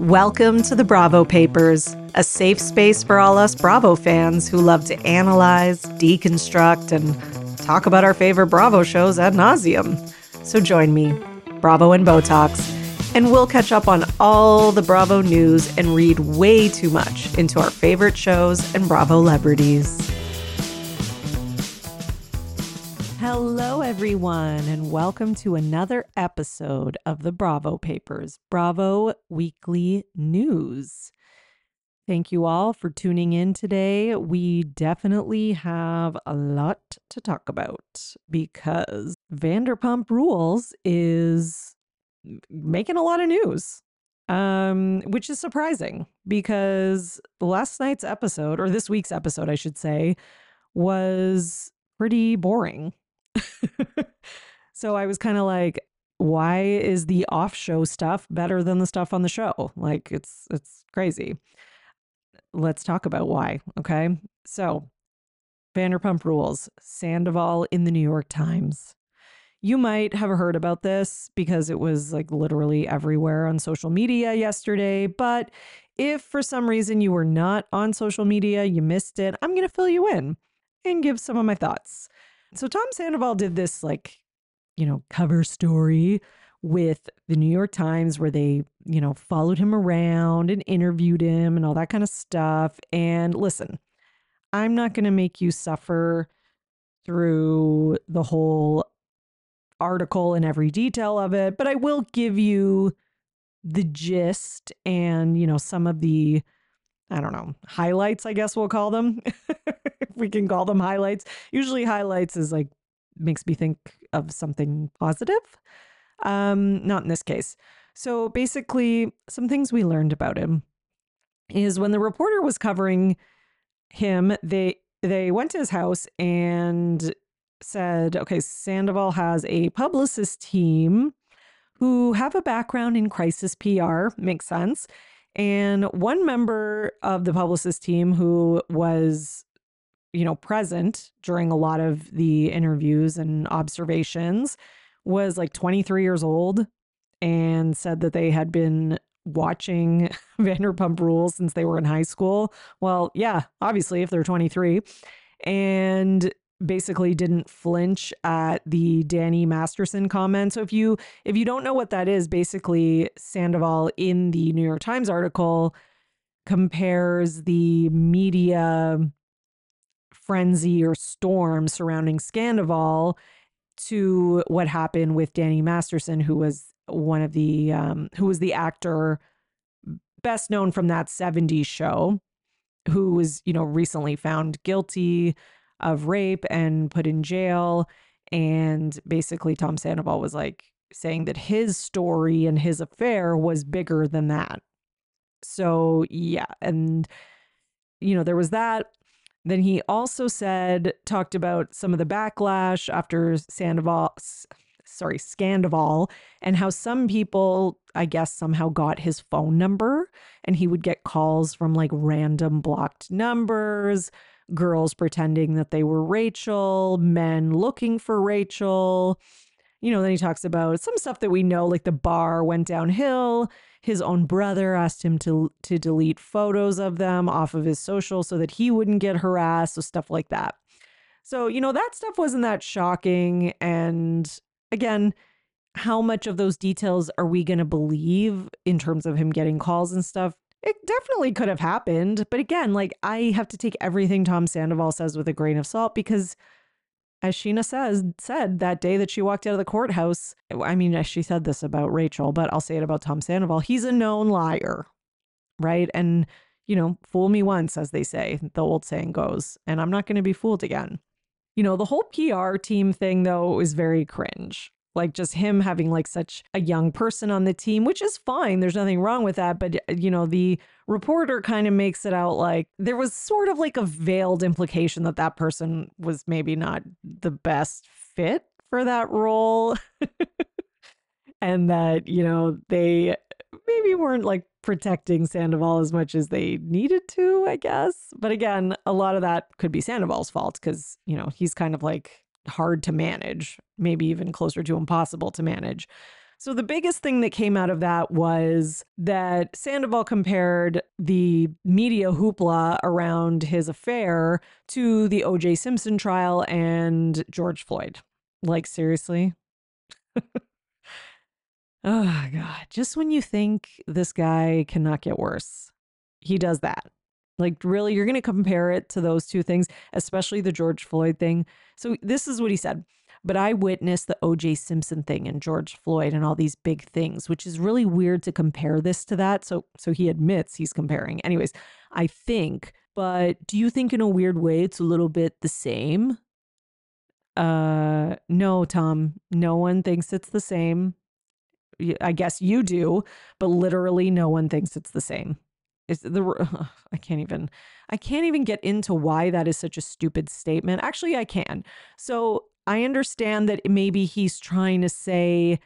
Welcome to the Bravo Papers, a safe space for all us Bravo fans who love to analyze, deconstruct, and talk about our favorite Bravo shows ad nauseum. So join me, Bravo and Botox, and we'll catch up on all the Bravo news and read way too much into our favorite shows and Bravo celebrities. Everyone, and welcome to another episode of the Bravo Papers, Bravo Weekly News. Thank you all for tuning in today. We definitely have a lot to talk about because Vanderpump Rules is making a lot of news. Um, which is surprising because last night's episode, or this week's episode, I should say, was pretty boring. so I was kind of like, why is the off show stuff better than the stuff on the show? Like it's it's crazy. Let's talk about why, okay? So, Vanderpump Rules, Sandoval in the New York Times. You might have heard about this because it was like literally everywhere on social media yesterday, but if for some reason you were not on social media, you missed it, I'm going to fill you in and give some of my thoughts. So Tom Sandoval did this like, you know, cover story with the New York Times where they, you know, followed him around and interviewed him and all that kind of stuff. And listen, I'm not going to make you suffer through the whole article and every detail of it, but I will give you the gist and, you know, some of the I don't know, highlights, I guess we'll call them. if we can call them highlights. Usually highlights is like makes me think of something positive. Um, not in this case. So basically, some things we learned about him is when the reporter was covering him, they they went to his house and said, okay, Sandoval has a publicist team who have a background in crisis PR, makes sense. And one member of the publicist team who was, you know, present during a lot of the interviews and observations was like 23 years old and said that they had been watching Vanderpump Rules since they were in high school. Well, yeah, obviously, if they're 23. And basically didn't flinch at the Danny Masterson comment. So if you if you don't know what that is, basically Sandoval in the New York Times article compares the media frenzy or storm surrounding Scandoval to what happened with Danny Masterson, who was one of the um, who was the actor best known from that 70s show, who was, you know, recently found guilty of rape and put in jail. And basically, Tom Sandoval was like saying that his story and his affair was bigger than that. So, yeah. And, you know, there was that. Then he also said, talked about some of the backlash after Sandoval, sorry, Scandoval, and how some people, I guess, somehow got his phone number and he would get calls from like random blocked numbers girls pretending that they were Rachel, men looking for Rachel. You know, then he talks about some stuff that we know, like the bar went downhill. His own brother asked him to to delete photos of them off of his social so that he wouldn't get harassed, so stuff like that. So, you know, that stuff wasn't that shocking. And again, how much of those details are we going to believe in terms of him getting calls and stuff? It definitely could have happened. But again, like I have to take everything Tom Sandoval says with a grain of salt because as Scheana says said that day that she walked out of the courthouse, I mean, she said this about Rachel, but I'll say it about Tom Sandoval. He's a known liar, right? And you know, fool me once, as they say, the old saying goes, and I'm not going to be fooled again. You know, the whole PR team thing though is very cringe like just him having like such a young person on the team which is fine there's nothing wrong with that but you know the reporter kind of makes it out like there was sort of like a veiled implication that that person was maybe not the best fit for that role and that you know they maybe weren't like protecting Sandoval as much as they needed to, I guess. But again, a lot of that could be Sandoval's fault because, you know, he's kind of like hard to manage, maybe even closer to impossible to manage. So the biggest thing that came out of that was that Sandoval compared the media hoopla around his affair to the O.J. Simpson trial and George Floyd. Like, seriously? oh, God. Just when you think this guy cannot get worse, he does that. Like, really, you're going to compare it to those two things, especially the George Floyd thing. So, this is what he said. But I witnessed the OJ Simpson thing and George Floyd and all these big things, which is really weird to compare this to that. So, so he admits he's comparing. Anyways, I think, but do you think in a weird way it's a little bit the same? Uh, no, Tom, no one thinks it's the same. I guess you do, but literally no one thinks it's the same. Is the I can't even I can't even get into why that is such a stupid statement. Actually, I can. So, I understand that maybe he's trying to say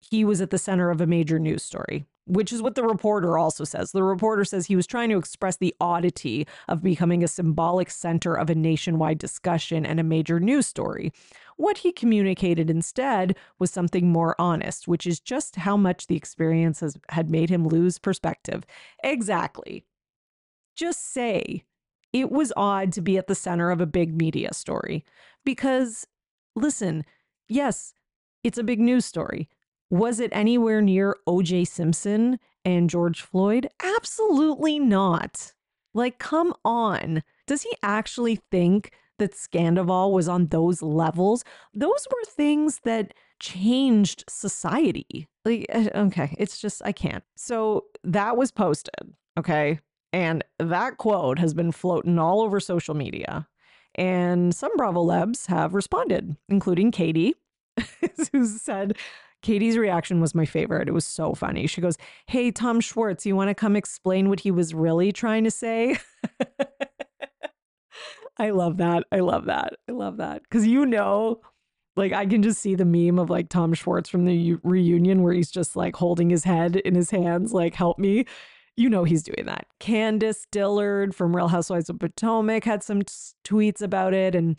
he was at the center of a major news story, which is what the reporter also says. The reporter says he was trying to express the oddity of becoming a symbolic center of a nationwide discussion and a major news story. What he communicated instead was something more honest, which is just how much the experience has, had made him lose perspective. Exactly. Just say it was odd to be at the center of a big media story because, listen, yes, it's a big news story. Was it anywhere near OJ Simpson and George Floyd? Absolutely not. Like, come on. Does he actually think that Scandoval was on those levels, those were things that changed society. Like, eh, okay, it's just, I can't. So that was posted, okay? And that quote has been floating all over social media. And some Bravo Lebs have responded, including Katie, who said, Katie's reaction was my favorite. It was so funny. She goes, Hey, Tom Schwartz, you want to come explain what he was really trying to say? I love that. I love that. I love that. Because you know, like I can just see the meme of like Tom Schwartz from the reunion where he's just like holding his head in his hands, like, help me. You know, he's doing that. Candiace Dillard from Real Housewives of Potomac had some t- tweets about it. And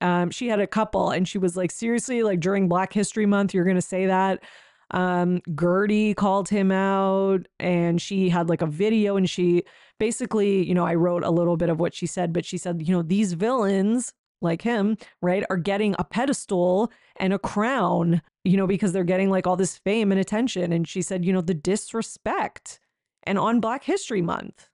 um, she had a couple, and she was like, seriously, like during Black History Month, you're going to say that? Um, Guerdy called him out and she had like a video and she basically, you know, I wrote a little bit of what she said, but she said, you know, these villains like him, right, are getting a pedestal and a crown, you know, because they're getting like all this fame and attention. And she said, you know, the disrespect and on Black History Month,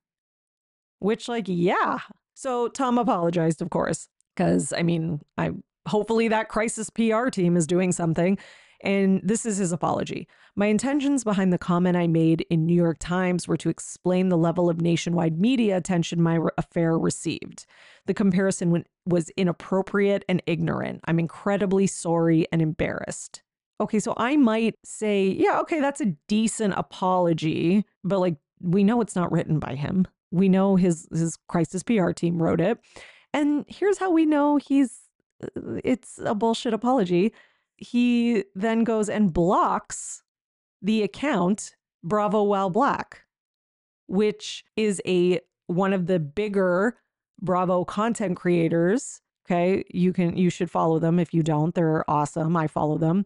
which, like, yeah. So Tom apologized, of course, because I mean, I hopefully that crisis PR team is doing something. And this is his apology. My intentions behind the comment I made in New York Times were to explain the level of nationwide media attention my affair received. The comparison was inappropriate and ignorant. I'm incredibly sorry and embarrassed. Okay, so I might say, yeah, okay, that's a decent apology, but like we know it's not written by him. We know his his crisis PR team wrote it. And here's how we know he's uh, it's a bullshit apology he then goes and blocks the account Bravo While Black, which is a one of the bigger Bravo content creators. Okay, you can you should follow them if you don't. They're awesome. I follow them.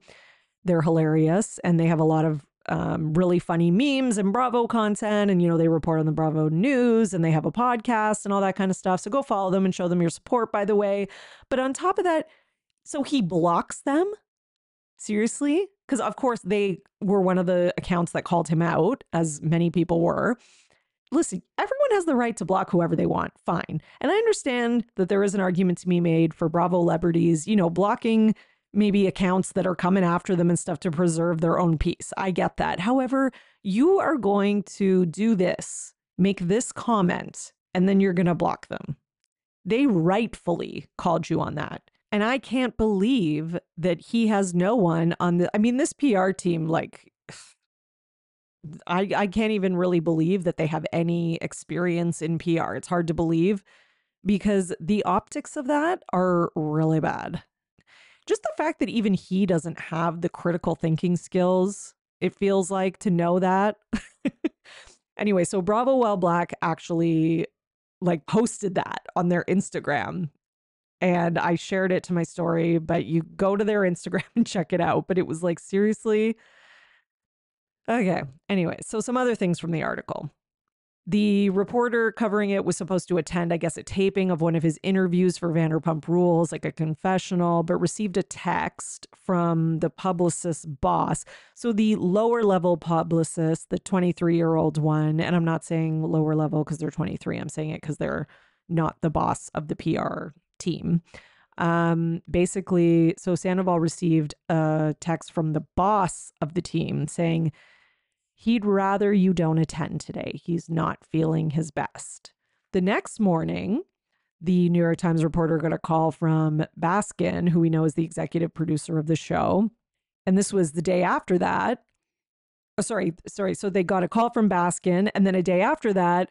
They're hilarious and they have a lot of um, really funny memes and Bravo content. And, you know, they report on the Bravo news and they have a podcast and all that kind of stuff. So go follow them and show them your support, by the way. But on top of that, so he blocks them Seriously? Because, of course, they were one of the accounts that called him out, as many people were. Listen, everyone has the right to block whoever they want. Fine. And I understand that there is an argument to be made for Bravo celebrities, you know, blocking maybe accounts that are coming after them and stuff to preserve their own peace. I get that. However, you are going to do this, make this comment, and then you're going to block them. They rightfully called you on that. And I can't believe that he has no one on the I mean this PR team like I I can't even really believe that they have any experience in PR. It's hard to believe because the optics of that are really bad. Just the fact that even he doesn't have the critical thinking skills, it feels like to know that. anyway, so Bravo While Black actually like posted that on their Instagram and I shared it to my story, but you go to their Instagram and check it out. But it was like, seriously, Okay. Anyway, so some other things from the article. The reporter covering it was supposed to attend, I guess, a taping of one of his interviews for Vanderpump Rules, like a confessional, but received a text from the publicist's boss. So the lower level publicist, the 23 year old one, and I'm not saying lower level because they're 23, I'm saying it because they're not the boss of the PR team. Um, basically, so Sandoval received a text from the boss of the team saying, He'd rather you don't attend today. He's not feeling his best. The next morning, the New York Times reporter got a call from Baskin, who we know is the executive producer of the show. And this was the day after that. Oh, sorry, sorry. So they got a call from Baskin. And then a day after that,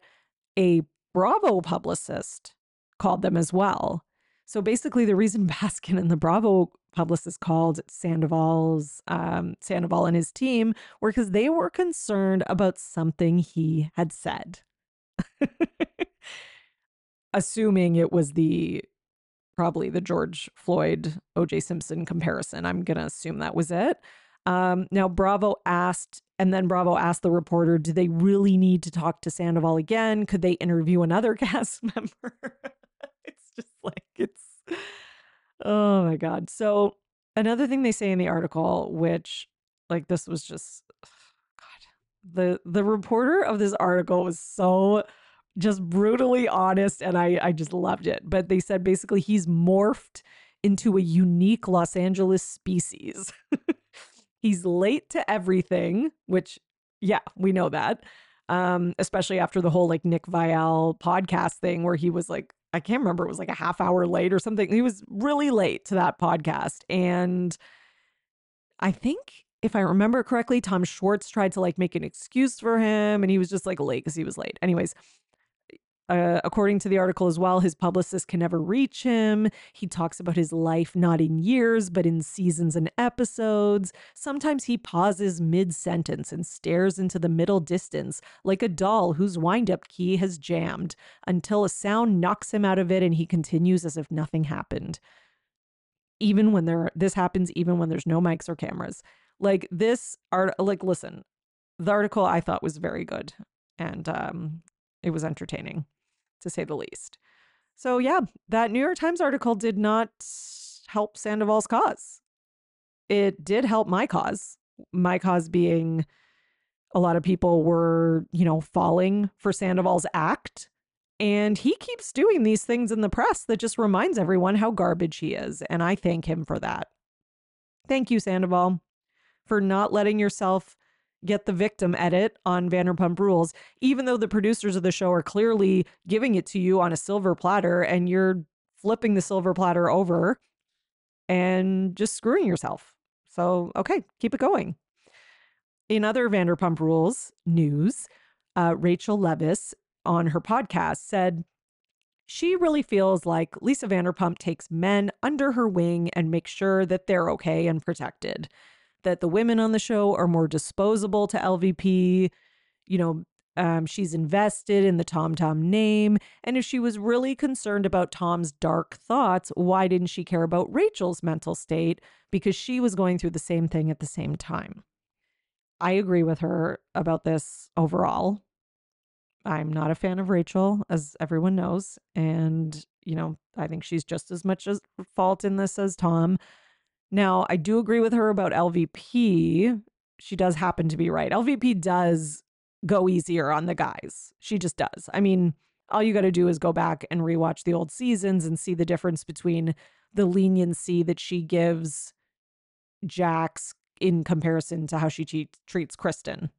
a Bravo publicist called them as well. So basically, the reason Baskin and the Bravo publicist called Sandoval's um, Sandoval and his team were because they were concerned about something he had said, assuming it was the probably the George Floyd O.J. Simpson comparison. I'm gonna assume that was it. Um, now Bravo asked, and then Bravo asked the reporter, "Do they really need to talk to Sandoval again? Could they interview another cast member?" just like it's Oh my God. So, another thing they say in the article, which like this was just God, the the reporter of this article was so just brutally honest and I I just loved it. But they said basically he's morphed into a unique Los Angeles species. he's late to everything, which yeah, we know that. Um, especially after the whole like Nick Viall podcast thing where he was like I can't remember, it was like a half hour late or something. He was really late to that podcast. And I think if I remember correctly, Tom Schwartz tried to like make an excuse for him and he was just like late because he was late. Anyways, uh, according to the article as well, his publicist can never reach him. He talks about his life not in years, but in seasons and episodes. Sometimes he pauses mid sentence and stares into the middle distance like a doll whose wind up key has jammed until a sound knocks him out of it and he continues as if nothing happened. Even when there, this happens, even when there's no mics or cameras. Like this art, like, listen, the article I thought was very good and um, it was entertaining to say the least. So, yeah, that New York Times article did not help Sandoval's cause. It did help my cause, my cause being a lot of people were, you know, falling for Sandoval's act. And he keeps doing these things in the press that just reminds everyone how garbage he is. And I thank him for that. Thank you, Sandoval, for not letting yourself get the victim edit on Vanderpump Rules, even though the producers of the show are clearly giving it to you on a silver platter and you're flipping the silver platter over and just screwing yourself. So, okay, keep it going. In other Vanderpump Rules news, uh, Rachel Leviss on her podcast said, she really feels like Lisa Vanderpump takes men under her wing and makes sure that they're okay and protected that the women on the show are more disposable to LVP. You know, um, she's invested in the Tom Tom name. And if she was really concerned about Tom's dark thoughts, why didn't she care about Rachel's mental state? Because she was going through the same thing at the same time. I agree with her about this overall. I'm not a fan of Rachel, as everyone knows. And, you know, I think she's just as much as fault in this as Tom. Now, I do agree with her about LVP. She does happen to be right. LVP does go easier on the guys. She just does. I mean, all you got to do is go back and rewatch the old seasons and see the difference between the leniency that she gives Jax in comparison to how she treats Kristen.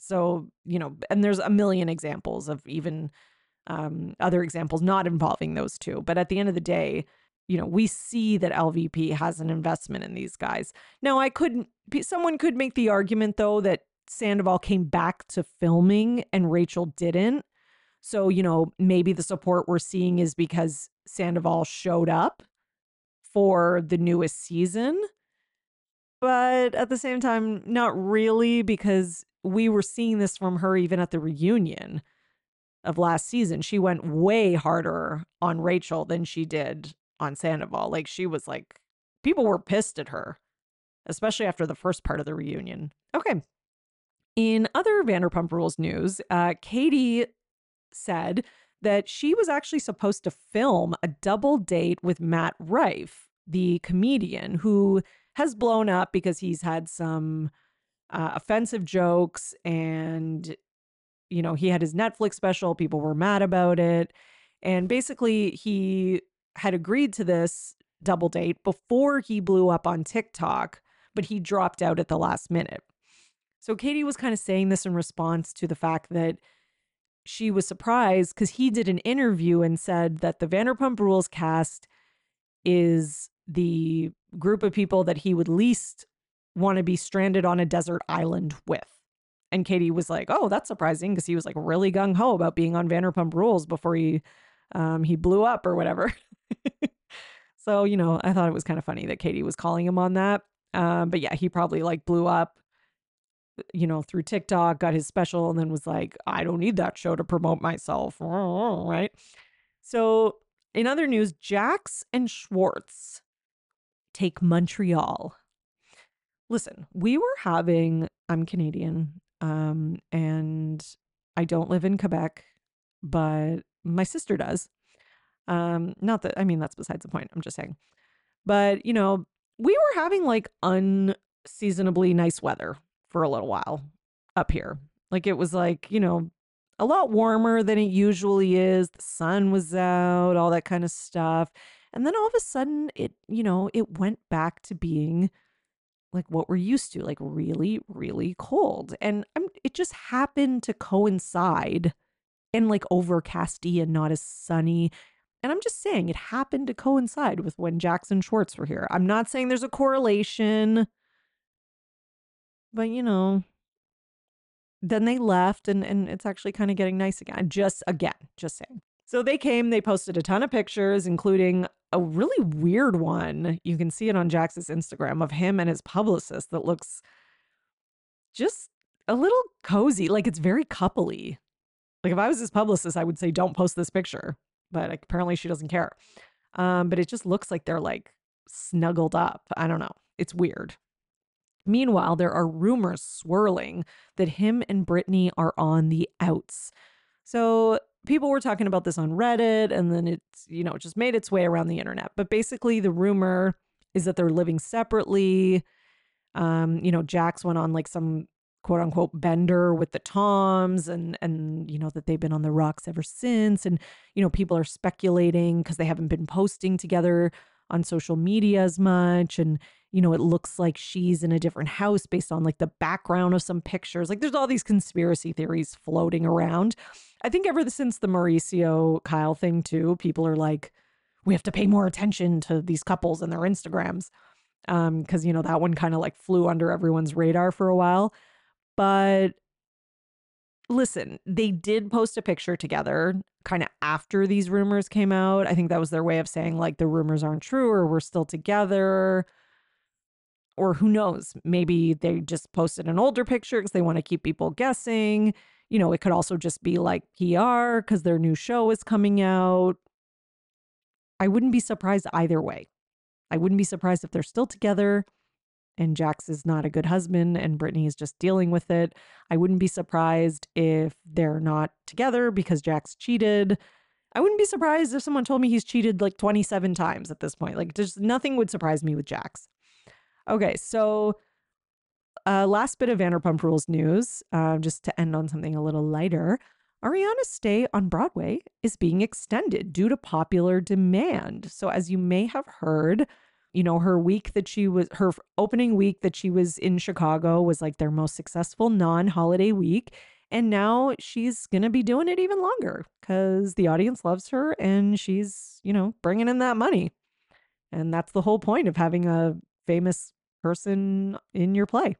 So, you know, and there's a million examples of even um, other examples not involving those two. But at the end of the day, you know, we see that LVP has an investment in these guys. Now, I couldn't, someone could make the argument though that Sandoval came back to filming and Rachel didn't. So, you know, maybe the support we're seeing is because Sandoval showed up for the newest season. But at the same time, not really, because we were seeing this from her even at the reunion of last season. She went way harder on Rachel than she did on Sandoval. Like she was like, people were pissed at her, especially after the first part of the reunion. Okay. In other Vanderpump Rules news, uh, Katie said that she was actually supposed to film a double date with Matt Rife, the comedian who has blown up because he's had some uh, offensive jokes and you know he had his netflix special people were mad about it and basically he had agreed to this double date before he blew up on tiktok but he dropped out at the last minute so katie was kind of saying this in response to the fact that she was surprised because he did an interview and said that the vanderpump rules cast is the group of people that he would least want to be stranded on a desert island with. And Katie was like, "Oh, that's surprising," because he was like really gung ho about being on Vanderpump Rules before he um, he blew up or whatever. so you know, I thought it was kind of funny that Katie was calling him on that. Um, but yeah, he probably like blew up, you know, through TikTok, got his special, and then was like, "I don't need that show to promote myself," right? So in other news, Jax and Schwartz take Montreal. Listen, we were having, I'm Canadian, um, and I don't live in Quebec, but my sister does. Um, not that, I mean, that's besides the point. I'm just saying. But, you know, we were having like unseasonably nice weather for a little while up here. Like it was like, you know, a lot warmer than it usually is. The sun was out, all that kind of stuff. And then all of a sudden, it, you know, it went back to being like what we're used to, like really, really cold. And I'm, it just happened to coincide and like overcasty and not as sunny. And I'm just saying it happened to coincide with when Jax and Schwartz were here. I'm not saying there's a correlation, but you know, then they left and and it's actually kind of getting nice again. Just again, just saying. So they came, they posted a ton of pictures, including a really weird one. You can see it on Jax's Instagram of him and his publicist that looks just a little cozy. Like it's very coupley. Like if I was his publicist, I would say, don't post this picture. But apparently she doesn't care. Um, but it just looks like they're like snuggled up. I don't know. It's weird. Meanwhile, there are rumors swirling that him and Brittany are on the outs. So people were talking about this on Reddit and then it's, you know, just made its way around the internet. But basically, the rumor is that they're living separately. Um, you know, Jax went on like some quote unquote bender with the Toms and and you know that they've been on the rocks ever since and you know people are speculating because they haven't been posting together on social media as much and you know it looks like she's in a different house based on like the background of some pictures like there's all these conspiracy theories floating around I think ever since the Mauricio Kyle thing too, people are like, we have to pay more attention to these couples and their Instagrams. Um, because you know, that one kind of like flew under everyone's radar for a while. But listen, they did post a picture together kind of after these rumors came out. I think that was their way of saying like the rumors aren't true or we're still together. Or who knows, maybe they just posted an older picture because they want to keep people guessing you know, it could also just be like PR because their new show is coming out. I wouldn't be surprised either way. I wouldn't be surprised if they're still together and Jax is not a good husband and Brittany is just dealing with it. I wouldn't be surprised if they're not together because Jax cheated. I wouldn't be surprised if someone told me he's cheated like 27 times at this point. Like, just nothing would surprise me with Jax. Okay, so uh, last bit of Vanderpump Rules news, uh, just to end on something a little lighter. Ariana's stay on Broadway is being extended due to popular demand. So, as you may have heard, you know, her week that she was, her opening week that she was in Chicago was like their most successful non holiday week. And now she's going to be doing it even longer because the audience loves her and she's, you know, bringing in that money. And that's the whole point of having a famous person in your play.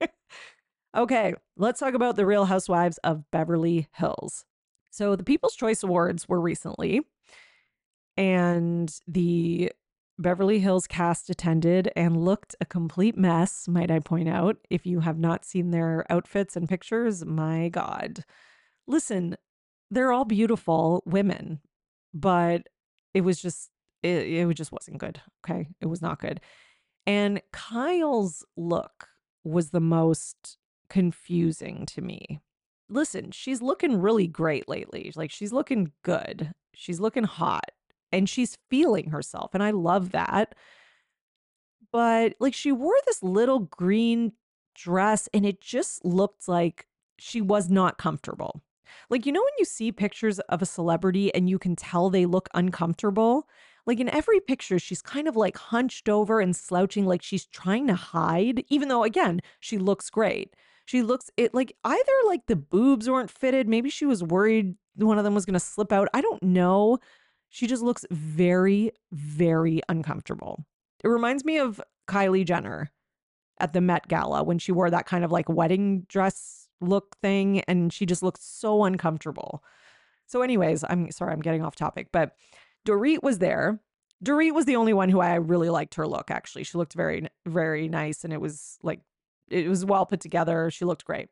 okay, let's talk about the Real Housewives of Beverly Hills. So, the People's Choice Awards were recently, and the Beverly Hills cast attended and looked a complete mess, might I point out. If you have not seen their outfits and pictures, my God. Listen, they're all beautiful women, but it was just, it, it just wasn't good. Okay. It was not good. And Kyle's look was the most confusing to me. Listen, she's looking really great lately. Like she's looking good. She's looking hot and she's feeling herself. And I love that. But like she wore this little green dress and it just looked like she was not comfortable. Like, you know, when you see pictures of a celebrity and you can tell they look uncomfortable? Like in every picture, she's kind of like hunched over and slouching, like she's trying to hide, even though, again, she looks great. She looks it like either like the boobs weren't fitted, maybe she was worried one of them was going to slip out. I don't know. She just looks very, very uncomfortable. It reminds me of Kylie Jenner at the Met Gala when she wore that kind of like wedding dress look thing and she just looked so uncomfortable. So, anyways, I'm sorry, I'm getting off topic, but Dorit was there. Dorit was the only one who I really liked her look, actually. She looked very, very nice and it was like, it was well put together. She looked great.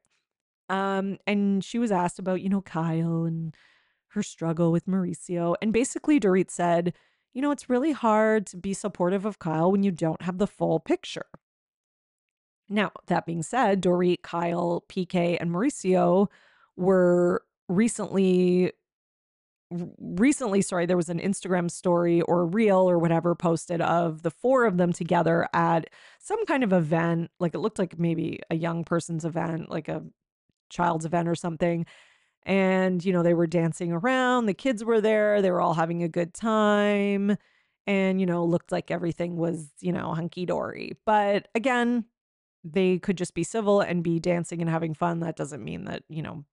Um, and she was asked about, you know, Kyle and her struggle with Mauricio. And basically, Dorit said, you know, it's really hard to be supportive of Kyle when you don't have the full picture. Now, that being said, Dorit, Kyle, PK, and Mauricio were recently recently sorry there was an instagram story or reel or whatever posted of the four of them together at some kind of event like it looked like maybe a young person's event like a child's event or something and you know they were dancing around the kids were there they were all having a good time and you know looked like everything was you know hunky dory but again they could just be civil and be dancing and having fun that doesn't mean that you know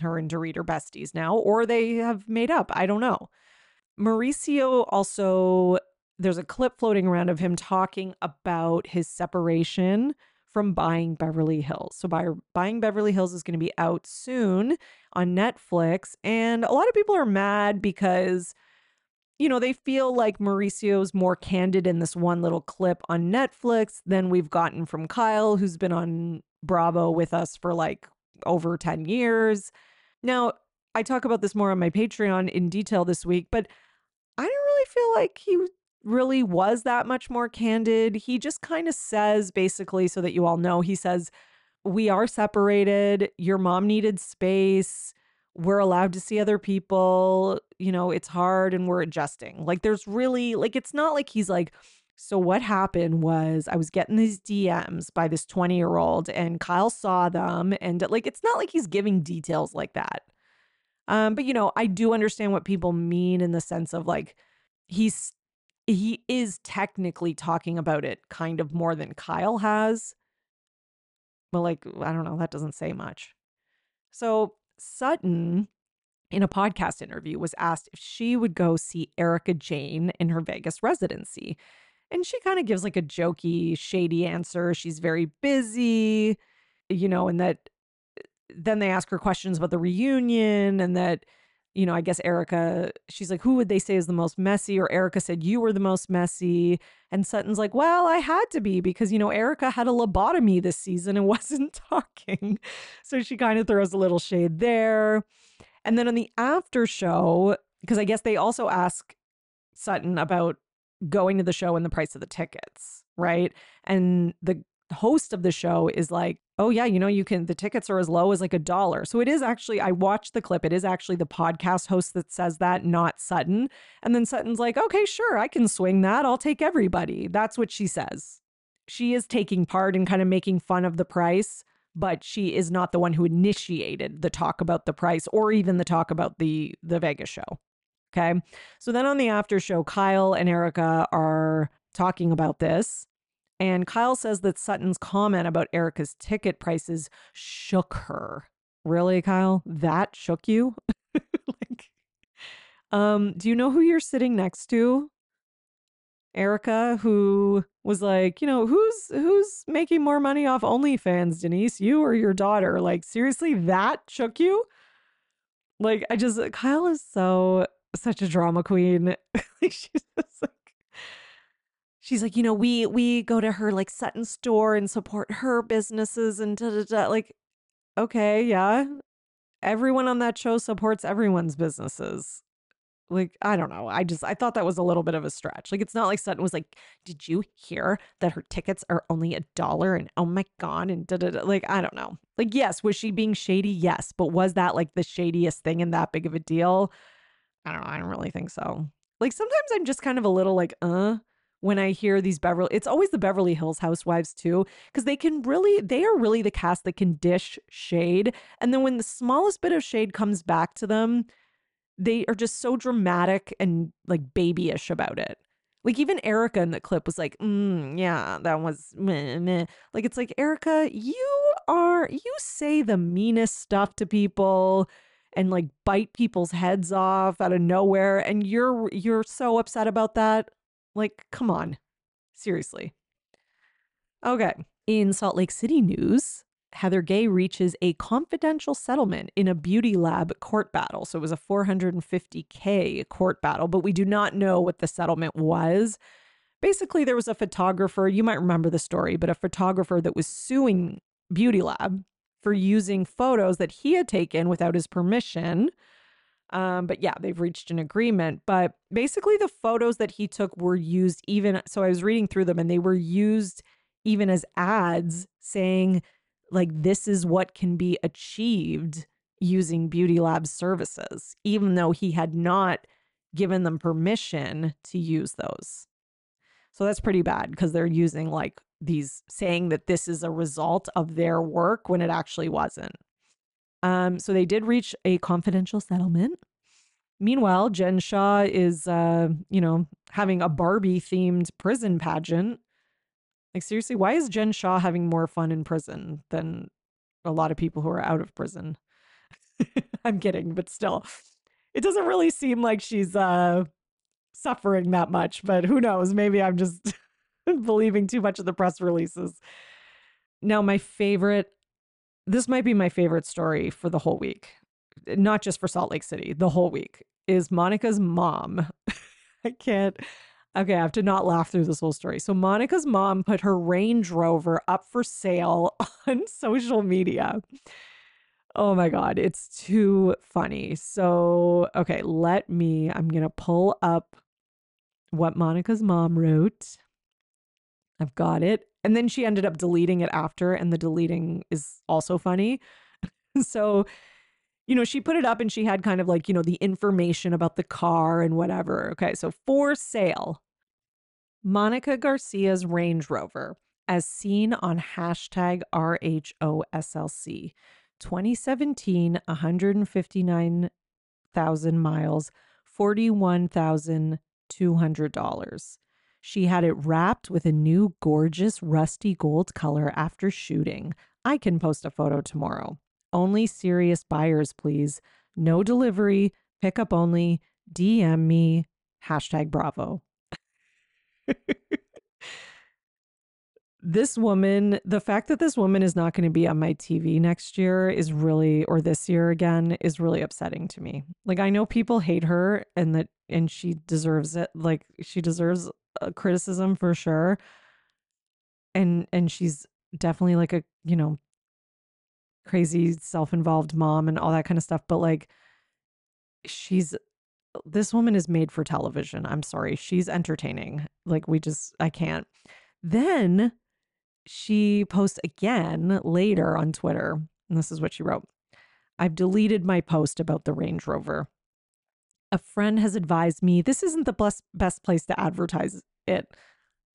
her and Dorit are besties now, or they have made up. I don't know. Mauricio also, there's a clip floating around of him talking about his separation from buying Beverly Hills. So, by, buying Beverly Hills is going to be out soon on Netflix. And a lot of people are mad because, you know, they feel like Mauricio's more candid in this one little clip on Netflix than we've gotten from Kyle, who's been on Bravo with us for like over 10 years. Now, I talk about this more on my Patreon in detail this week, but I don't really feel like he really was that much more candid. He just kind of says, basically, so that you all know, he says, We are separated. Your mom needed space. We're allowed to see other people. You know, it's hard and we're adjusting. Like, there's really, like, it's not like he's like, so what happened was I was getting these DMs by this 20 year old and Kyle saw them and like it's not like he's giving details like that. Um, but you know, I do understand what people mean in the sense of like he's he is technically talking about it kind of more than Kyle has. But like, I don't know, that doesn't say much. So Sutton in a podcast interview was asked if she would go see Erika Jayne in her Vegas residency. And she kind of gives like a jokey, shady answer. She's very busy, you know, and that eh, then they ask her questions about the reunion and that, you know, I guess Erika, she's like, who would they say is the most messy? Or Erika said, you were the most messy. And Sutton's like, well, I had to be because, you know, Erika had a lobotomy this season and wasn't talking. So she kind of throws a little shade there. And then on the after show, because I guess they also ask Sutton about going to the show and the price of the tickets, right? And the host of the show is like, oh, yeah, you know, you can, the tickets are as low as like a dollar. So it is actually, I watched the clip. It is actually the podcast host that says that, not Sutton. And then Sutton's like, okay, sure, I can swing that. I'll take everybody. That's what she says. She is taking part in kind of making fun of the price, but she is not the one who initiated the talk about the price or even the talk about the the Vegas show. Okay. So then on the after show, Kyle and Erika are talking about this. And Kyle says that Sutton's comment about Erika's ticket prices shook her. Really, Kyle? That shook you? like, um, do you know who you're sitting next to? Erika, who was like, you know, who's who's making more money off OnlyFans, Denise? You or your daughter? Like, seriously, that shook you? Like, I just Kyle is so such a drama queen. she's just like she's like, you know, we we go to her like Sutton store and support her businesses and da da da. Like, okay, yeah. Everyone on that show supports everyone's businesses. Like, I don't know. I just I thought that was a little bit of a stretch. Like it's not like Sutton was like, "Did you hear that her tickets are only a dollar?" and "Oh my god," and da da da. Like, I don't know. Like, yes, was she being shady? Yes, but was that like the shadiest thing and that big of a deal? I don't know. I don't really think so. Like sometimes I'm just kind of a little like, "Uh," when I hear these Beverly it's always the Beverly Hills housewives too because they can really they are really the cast that can dish shade and then when the smallest bit of shade comes back to them they are just so dramatic and like babyish about it. Like even Erika in the clip was like, mm, "Yeah, that was meh, meh. like it's like Erika, you are you say the meanest stuff to people and like bite people's heads off out of nowhere, and you're you're so upset about that. Like, come on. Seriously. Okay. In Salt Lake City news, Heather Gay reaches a confidential settlement in a beauty lab court battle. So it was a 450K court battle, but we do not know what the settlement was. Basically, there was a photographer, you might remember the story, but a photographer that was suing Beauty Lab for using photos that he had taken without his permission um, but yeah, they've reached an agreement. But basically, the photos that he took were used even. So I was reading through them and they were used even as ads saying, like, this is what can be achieved using Beauty Lab services, even though he had not given them permission to use those. So that's pretty bad because they're using like these saying that this is a result of their work when it actually wasn't. Um, so they did reach a confidential settlement. Meanwhile, Jen Shah is, uh, you know, having a Barbie themed prison pageant. Like, seriously, why is Jen Shah having more fun in prison than a lot of people who are out of prison? I'm kidding, but still, it doesn't really seem like she's uh, suffering that much. But who knows? Maybe I'm just believing too much of the press releases. Now, my favorite this might be my favorite story for the whole week, eh, not just for Salt Lake City, the whole week is Monica's mom. I can't. Okay, I have to not laugh through this whole story. So, Monica's mom put her Range Rover up for sale on social media. Oh my God, it's too funny. So, okay, let me, I'm going to pull up what Monica's mom wrote. I've got it. And then she ended up deleting it after, and the deleting is also funny. so, you know, she put it up and she had kind of like, you know, the information about the car and whatever. Okay, so for sale, Monica Garcia's Range Rover, as seen on hashtag RHOSLC, 2017, 159,000 miles, $41,200. She had it wrapped with a new gorgeous rusty gold color after shooting. I can post a photo tomorrow. Only serious buyers, please. No delivery, pickup only. DM me. Hashtag bravo. this woman, the fact that this woman is not going to be on my TV next year is really, or this year again, is really upsetting to me. Like, I know people hate her and that, and she deserves it. Like, she deserves a criticism for sure. And and she's definitely like a, you know, crazy self-involved mom and all that kind of stuff, but like she's this woman is made for television. I'm sorry. She's entertaining. Like we just I can't. Then she posts again later on Twitter. And this is what she wrote. I've deleted my post about the Range Rover a friend has advised me this isn't the best best place to advertise it.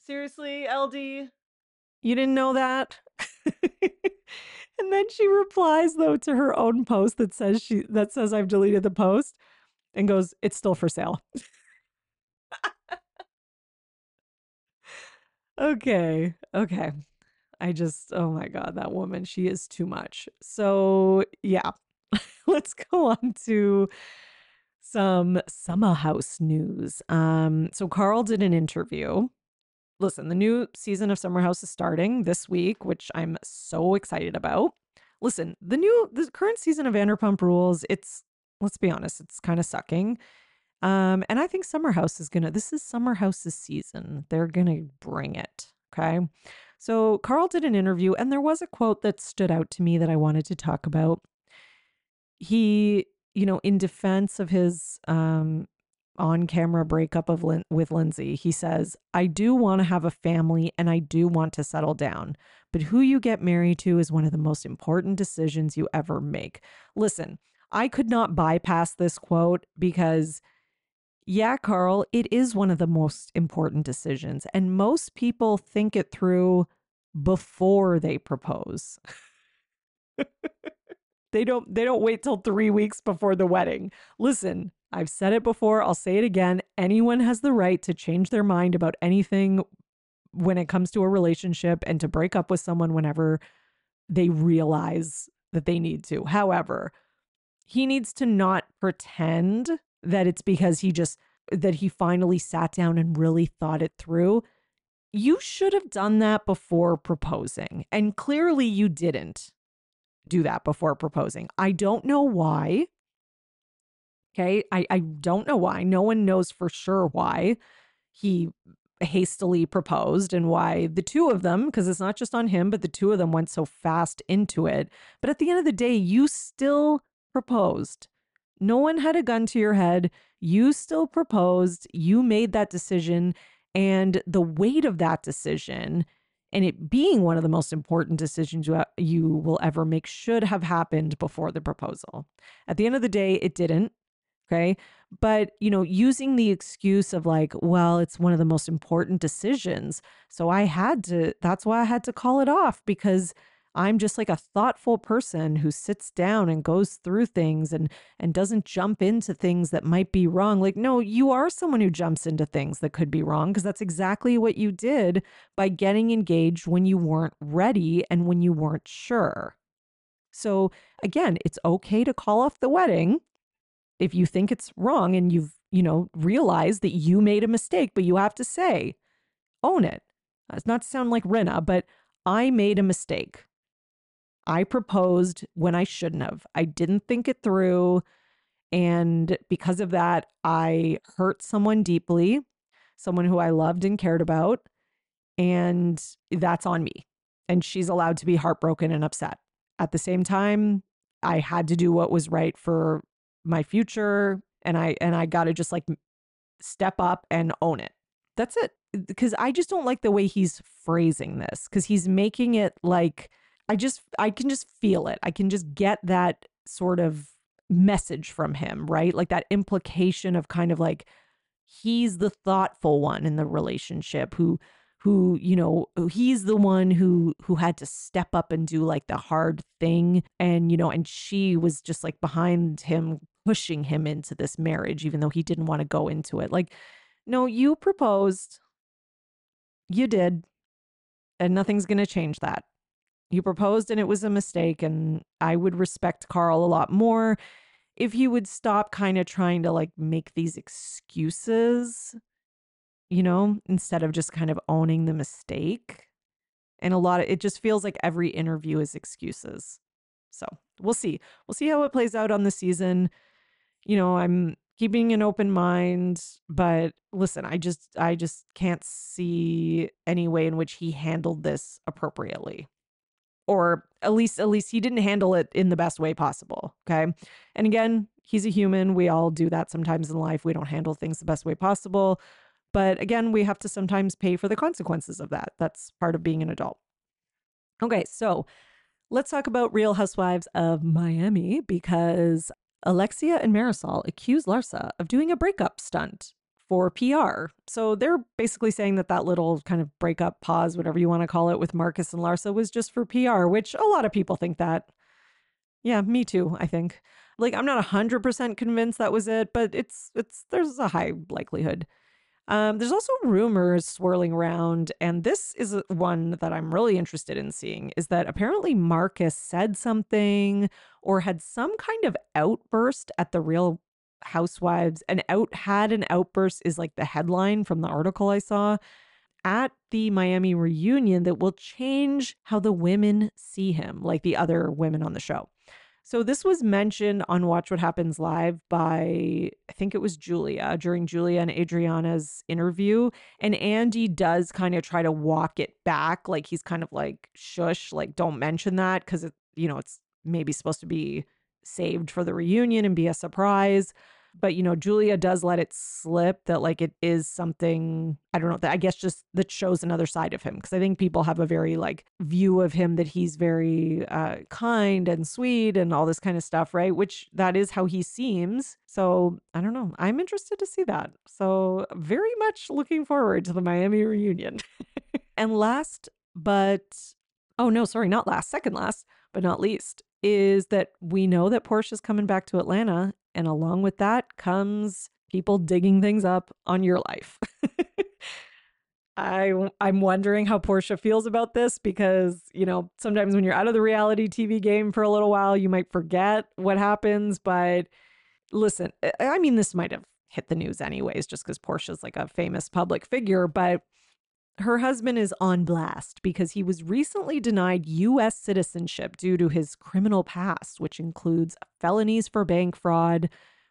Seriously, LD, you didn't know that? and then she replies though to her own post that says she that says I've deleted the post and goes, "It's still for sale." okay. Okay. I just, oh my God, that woman, she is too much. So, yeah, let's go on to some Summer House news. Um, so Carl did an interview. Listen, the new season of Summer House is starting this week, which I'm so excited about. Listen, the new the current season of Vanderpump Rules, it's let's be honest, it's kind of sucking. Um, and I think Summer House is gonna this is Summer House's season. They're gonna bring it. Okay. So Carl did an interview, and there was a quote that stood out to me that I wanted to talk about. He you know, in defense of his um, on camera breakup of Lin- with Lindsay. He says, "I do want to have a family and I do want to settle down, but who you get married to is one of the most important decisions you ever make." Listen, I could not bypass this quote because yeah, Carl, it is one of the most important decisions and most people think it through before they propose. they don't they don't wait till 3 weeks before the wedding. Listen, I've said it before, I'll say it again. Anyone has the right to change their mind about anything when it comes to a relationship and to break up with someone whenever they realize that they need to. However, he needs to not pretend that it's because he just that he finally sat down and really thought it through. You should have done that before proposing. And clearly you didn't do that before proposing. I don't know why. Okay. I, I don't know why. No one knows for sure why he hastily proposed and why the two of them, because it's not just on him, but the two of them went so fast into it. But at the end of the day, you still proposed. No one had a gun to your head. You still proposed. You made that decision. And the weight of that decision and it being one of the most important decisions you, uh, you will ever make should have happened before the proposal. At the end of the day, it didn't. Okay. But, you know, using the excuse of like, well, it's one of the most important decisions. So I had to, that's why I had to call it off because I'm just like a thoughtful person who sits down and goes through things and and doesn't jump into things that might be wrong. Like no, you are someone who jumps into things that could be wrong because that's exactly what you did by getting engaged when you weren't ready and when you weren't sure. So again, it's okay to call off the wedding if you think it's wrong and you've, you know, realized that you made a mistake, but you have to say, own it. It's not to sound like Rinna, but I made a mistake. I proposed when I shouldn't have. I didn't think it through. And because of that, I hurt someone deeply, someone who I loved and cared about. And that's on me. And she's allowed to be heartbroken and upset. At the same time, I had to do what was right for my future. And I and I gotta just like step up and own it. That's it. Because I just don't like the way he's phrasing this. Cause he's making it like I just I can just feel it. I can just get that sort of message from him, right? Like that implication of kind of like he's the thoughtful one in the relationship who who, you know, he's the one who who had to step up and do like the hard thing and you know, and she was just like behind him pushing him into this marriage even though he didn't want to go into it. Like no, you proposed. You did. And nothing's going to change that. You proposed and it was a mistake. And I would respect Carl a lot more if he would stop kind of trying to like make these excuses, you know, instead of just kind of owning the mistake. And a lot of it just feels like every interview is excuses. So we'll see. We'll see how it plays out on the season. You know, I'm keeping an open mind, but listen, I just I just can't see any way in which he handled this appropriately or at least at least he didn't handle it in the best way possible okay? And again he's a human we all do that sometimes in life we don't handle things the best way possible but again we have to sometimes pay for the consequences of that that's part of being an adult. Okay so let's talk about real housewives of miami because alexia and marysol accuse larsa of doing a breakup stunt for PR. So they're basically saying that that little kind of breakup pause, whatever you want to call it, with Marcus and Larsa was just for PR, which a lot of people think that. Yeah, me too, I think. Like I'm not 100% convinced that was it, but it's it's there's a high likelihood. Um, there's also rumors swirling around, and this is one that I'm really interested in seeing. Is that apparently Marcus said something or had some kind of outburst at the Real housewives and out had an outburst is like the headline from the article I saw at the Miami reunion that will change how the women see him, like the other women on the show. So this was mentioned on Watch What Happens Live by I think it was Julia during Julia and Adriana's interview and Andy does kind of try to walk it back like he's kind of like shush like don't mention that cuz it you know it's maybe supposed to be saved for the reunion and be a surprise. But, you know, Julia does let it slip that like it is something, I don't know, that I guess just that shows another side of him. Cause I think people have a very like view of him that he's very uh, kind and sweet and all this kind of stuff, right? Which that is how he seems. So I don't know. I'm interested to see that. So very much looking forward to the Miami reunion. and last, but oh no, sorry, not last, second last, but not least, is that we know that Porsha's coming back to Atlanta. And along with that comes people digging things up on your life. I I'm wondering how Porsha feels about this because, you know, sometimes when you're out of the reality TV game for a little while, you might forget what happens, but listen, I mean this might have hit the news anyways just cuz Porsha's like a famous public figure, but her husband is on blast because he was recently denied U.S. citizenship due to his criminal past, which includes felonies for bank fraud,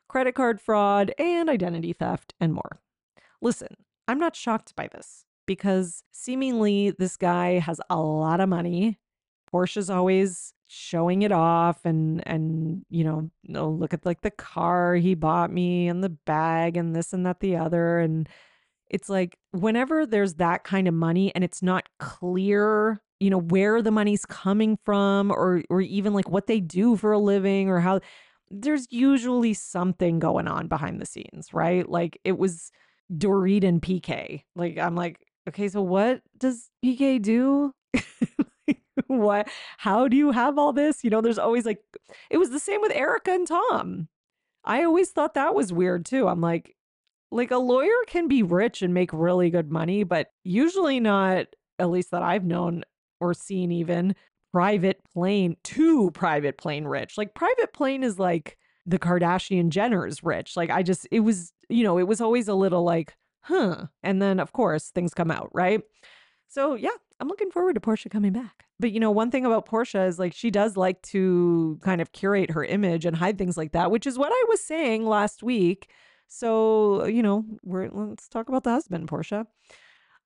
credit card fraud, and identity theft, and more. Listen, I'm not shocked by this because seemingly this guy has a lot of money. Porsha's always showing it off and and you know, look at like the car he bought me and the bag and this and that the other and it's like whenever there's that kind of money and it's not clear, you know, where the money's coming from or or even like what they do for a living or how there's usually something going on behind the scenes, right? Like it was Dorit and PK. Like I'm like, okay, so what does PK do? what how do you have all this? You know, there's always like it was the same with Erika and Tom. I always thought that was weird too. I'm like, like a lawyer can be rich and make really good money, but usually not, at least that I've known or seen even private plane, too private plane rich. Like private plane is like the Kardashian Jenners rich. Like I just, it was, you know, it was always a little like, huh. And then of course things come out, right? So yeah, I'm looking forward to Porsha coming back. But you know, one thing about Porsha is like she does like to kind of curate her image and hide things like that, which is what I was saying last week so, you know, we're let's talk about the husband, Porsha.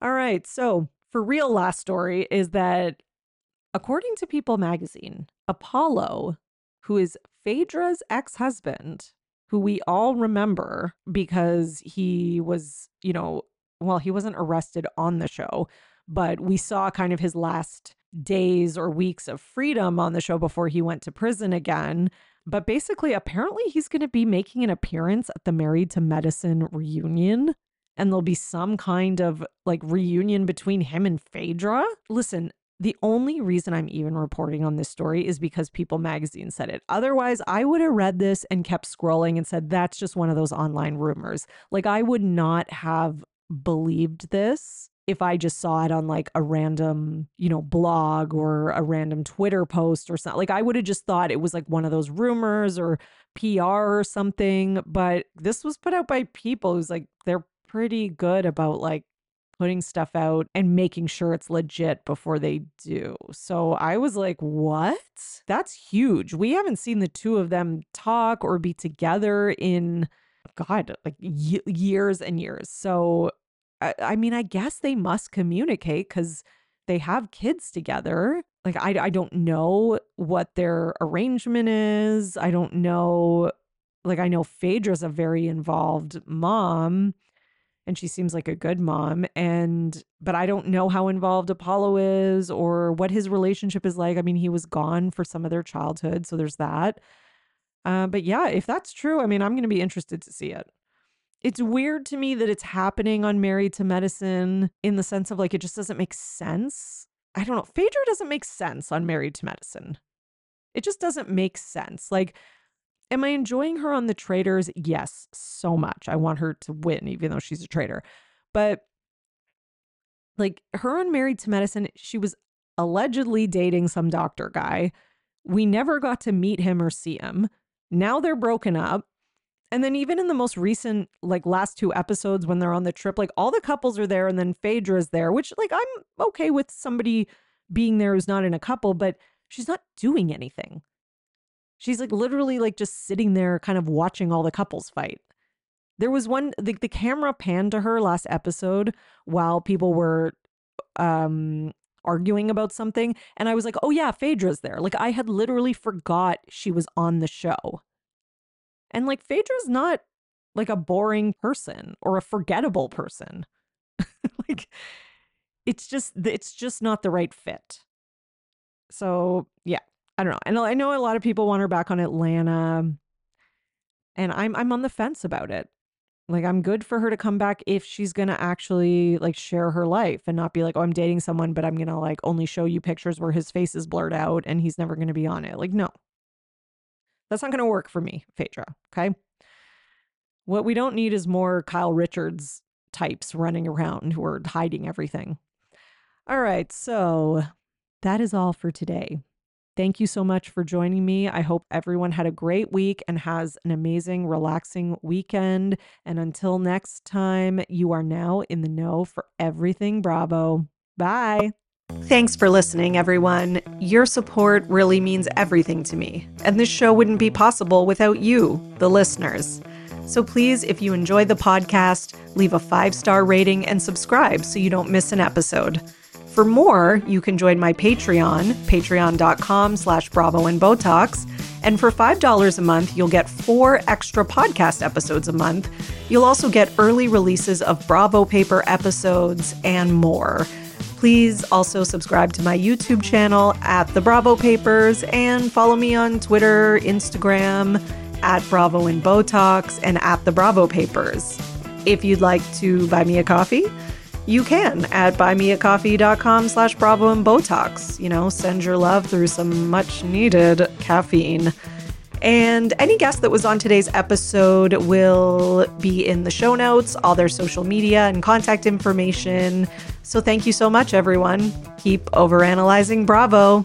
All right. So, for real last story is that according to People magazine, Apollo, who is Phaedra's ex-husband, who we all remember because he was, you know, well, he wasn't arrested on the show, but we saw kind of his last days or weeks of freedom on the show before he went to prison again. But basically, apparently, he's going to be making an appearance at the Married to Medicine reunion. And there'll be some kind of like reunion between him and Phaedra. Listen, the only reason I'm even reporting on this story is because People magazine said it. Otherwise, I would have read this and kept scrolling and said, that's just one of those online rumors. Like, I would not have believed this if I just saw it on like a random, you know, blog or a random Twitter post or something. Like I would have just thought it was like one of those rumors or PR or something. But this was put out by people who's like, they're pretty good about like putting stuff out and making sure it's legit before they do. So I was like, what? That's huge. We haven't seen the two of them talk or be together in God, like y- years and years. So I, mean, I guess they must communicate because they have kids together. Like, I, I don't know what their arrangement is. I don't know. Like, I know Phaedra's a very involved mom and she seems like a good mom. And, but I don't know how involved Apollo is or what his relationship is like. I mean, he was gone for some of their childhood. So there's that. Uh, but yeah, if that's true, I mean, I'm going to be interested to see it it's weird to me that it's happening on Married to Medicine in the sense of like it just doesn't make sense. I don't know. Phaedra doesn't make sense on Married to Medicine. It just doesn't make sense. Like, am I enjoying her on the Traitors? Yes, so much. I want her to win, even though she's a traitor. But like her on Married to Medicine, she was allegedly dating some doctor guy. We never got to meet him or see him. Now they're broken up. And then even in the most recent, like last two episodes when they're on the trip, like all the couples are there and then Phaedra's there, which like I'm okay with somebody being there who's not in a couple, but she's not doing anything. She's like literally like just sitting there kind of watching all the couples fight. There was one the, the camera panned to her last episode while people were um arguing about something and I was like, "Oh yeah, Phaedra's there." Like I had literally forgot she was on the show. And like Phaedra's not like a boring person or a forgettable person. like it's just it's just not the right fit. So, yeah, I don't know. And I know a lot of people want her back on Atlanta and I'm I'm on the fence about it. Like I'm good for her to come back if she's going to actually like share her life and not be like, "Oh, I'm dating someone, but I'm going to like only show you pictures where his face is blurred out and he's never going to be on it." Like, no. That's not going to work for me, Phaedra, okay? What we don't need is more Kyle Richards types running around who are hiding everything. All right, so that is all for today. Thank you so much for joining me. I hope everyone had a great week and has an amazing, relaxing weekend. And until next time, you are now in the know for everything Bravo. Bye. Thanks for listening, everyone. Your support really means everything to me, and this show wouldn't be possible without you, the listeners. So please, if you enjoy the podcast, leave a five star rating and subscribe so you don't miss an episode. For more, you can join my Patreon, patreon.com slash bravo and Botox. And for $5 a month, you'll get four extra podcast episodes a month. You'll also get early releases of Bravo Paper episodes and more. Please also subscribe to my YouTube channel at The Bravo Papers and follow me on Twitter, Instagram, at Bravo and Botox, and at The Bravo Papers. If you'd like to buy me a coffee, you can at buymeacoffee.com slash bravo and botox you know send your love through some much needed caffeine and any guest that was on today's episode will be in the show notes all their social media and contact information. So thank you so much everyone. Keep overanalyzing bravo